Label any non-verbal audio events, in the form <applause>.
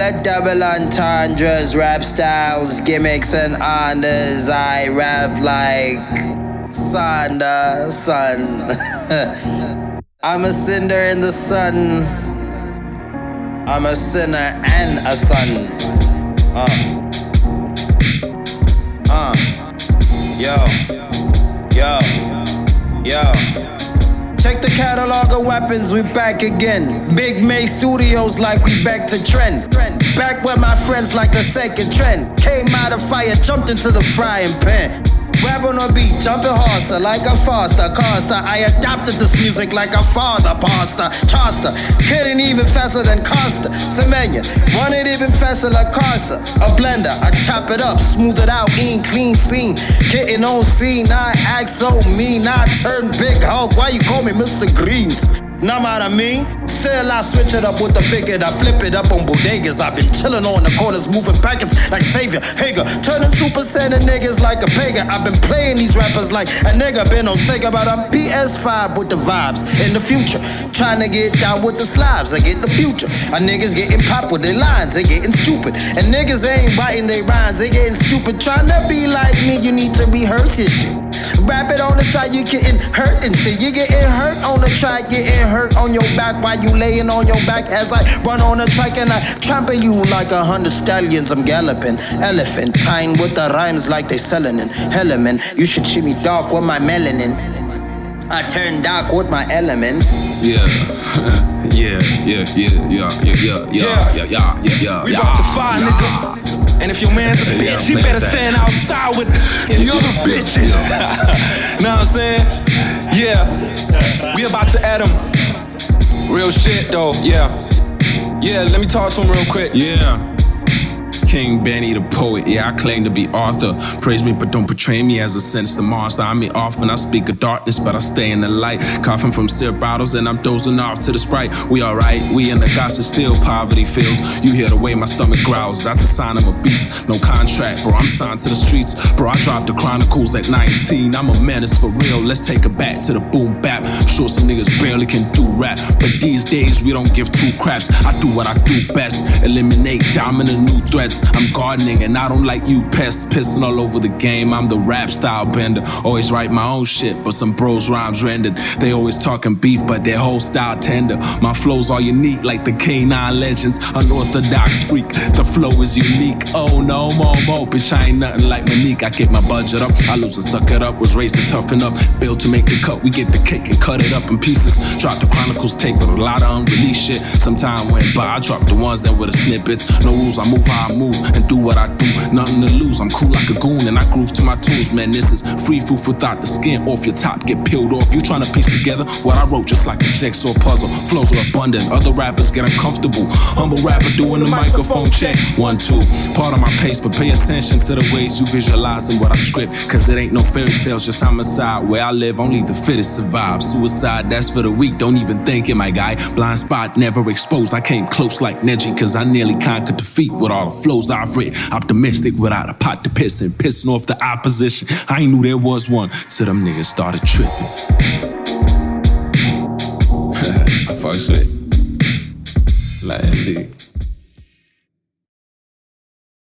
of double entendres, rap styles, gimmicks, and honors. I rap like Sonda, son. <laughs> I'm a cinder in the sun. I'm a sinner and a son. Uh. Uh. Yo. Yo. Yo. Check the catalog of weapons, we back again. Big May Studios like we back to trend. Back where my friends like the second trend. Came out of fire, jumped into the frying pan. Rap on a beat, jumping horse like a Foster, Costa. I adopted this music like a father, pasta, Costa. Couldn't even faster than Costa. Semenya, wanted even faster like Carsa. A blender, I chop it up, smooth it out, in clean scene. Getting on scene, I act so mean, I turn big hog. Why you call me Mr. Greens? Know what I mean? Still, I switch it up with the bigot. I flip it up on bodegas. I've been chillin' on the corners, moving packets like Savior Hager. Turning Super Saiyan niggas like a pagan. I've been playing these rappers like a nigga been on Sega, but I'm PS5 with the vibes in the future. Trying to get down with the slabs, I get the future. A niggas getting pop with their lines, they getting stupid. And niggas ain't biting their rhymes, they getting stupid. Trying to be like me, you need to rehearse this shit. Rap it on the side, you getting hurt and shit. You getting hurt on the track, getting hurt on your back while you laying on your back as I run on the track and I tramping you like a hundred stallions. I'm galloping, elephant, tying with the rhymes like they selling in Hellman. You should see me dark with my melanin. I turn dark with my element. Yeah, yeah, <laughs> yeah, yeah, yeah, yeah, yeah, yeah, yeah, yeah, yeah, yeah. We about to fire, nigga. And if your man's a bitch, he better stand outside with the <laughs> other bitches. <laughs> know what I'm saying? Yeah. We about to add him. Real shit though, yeah. Yeah, let me talk to him real quick. Yeah. King Benny the poet, yeah, I claim to be Arthur. Praise me, but don't portray me as a sinister monster. I mean, often I speak of darkness, but I stay in the light. Coughing from syrup bottles, and I'm dozing off to the sprite. We alright, we in the gossip still, poverty feels. You hear the way my stomach growls, that's a sign I'm a beast. No contract, bro, I'm signed to the streets. Bro, I dropped the chronicles at 19. I'm a menace for real, let's take it back to the boom bap. Sure some niggas barely can do rap, but these days we don't give two craps. I do what I do best, eliminate dominant new threats. I'm gardening and I don't like you pests pissing all over the game. I'm the rap style bender. Always write my own shit, but some bros rhymes rendered. They always talking beef, but their whole style tender. My flows are unique like the K9 legends. Unorthodox freak, the flow is unique. Oh no, more, more, bitch, I ain't nothing like Monique. I get my budget up, I lose and suck it up. Was raised to toughen up, built to make the cut. We get the cake and cut it up in pieces. Drop the chronicles tape with a lot of unreleased shit. Some time went by, I dropped the ones that were the snippets. No rules, I move how I move and do what I do. Nothing to lose, I'm cool like a goon and I groove to my tunes. Man, this is free food without the skin off your top. Get peeled off. You trying to piece together what I wrote just like a jigsaw puzzle. Flows are abundant, other rappers get uncomfortable. Humble rapper doing the microphone check. One, two. Part of my pace, but pay attention to the ways you visualizing what I script. Cause it ain't no fairy tales, just homicide. Where I live, only the fittest survive. Suicide, that's for the weak, don't even think it, my guy. Blind spot, never exposed. I came close like Neji, cause I nearly conquered defeat with all the flows I've written. Optimistic without a pot to piss and pissing off the opposition. I knew there was one till them niggas started tripping. <laughs> I fucks with. Like, indeed.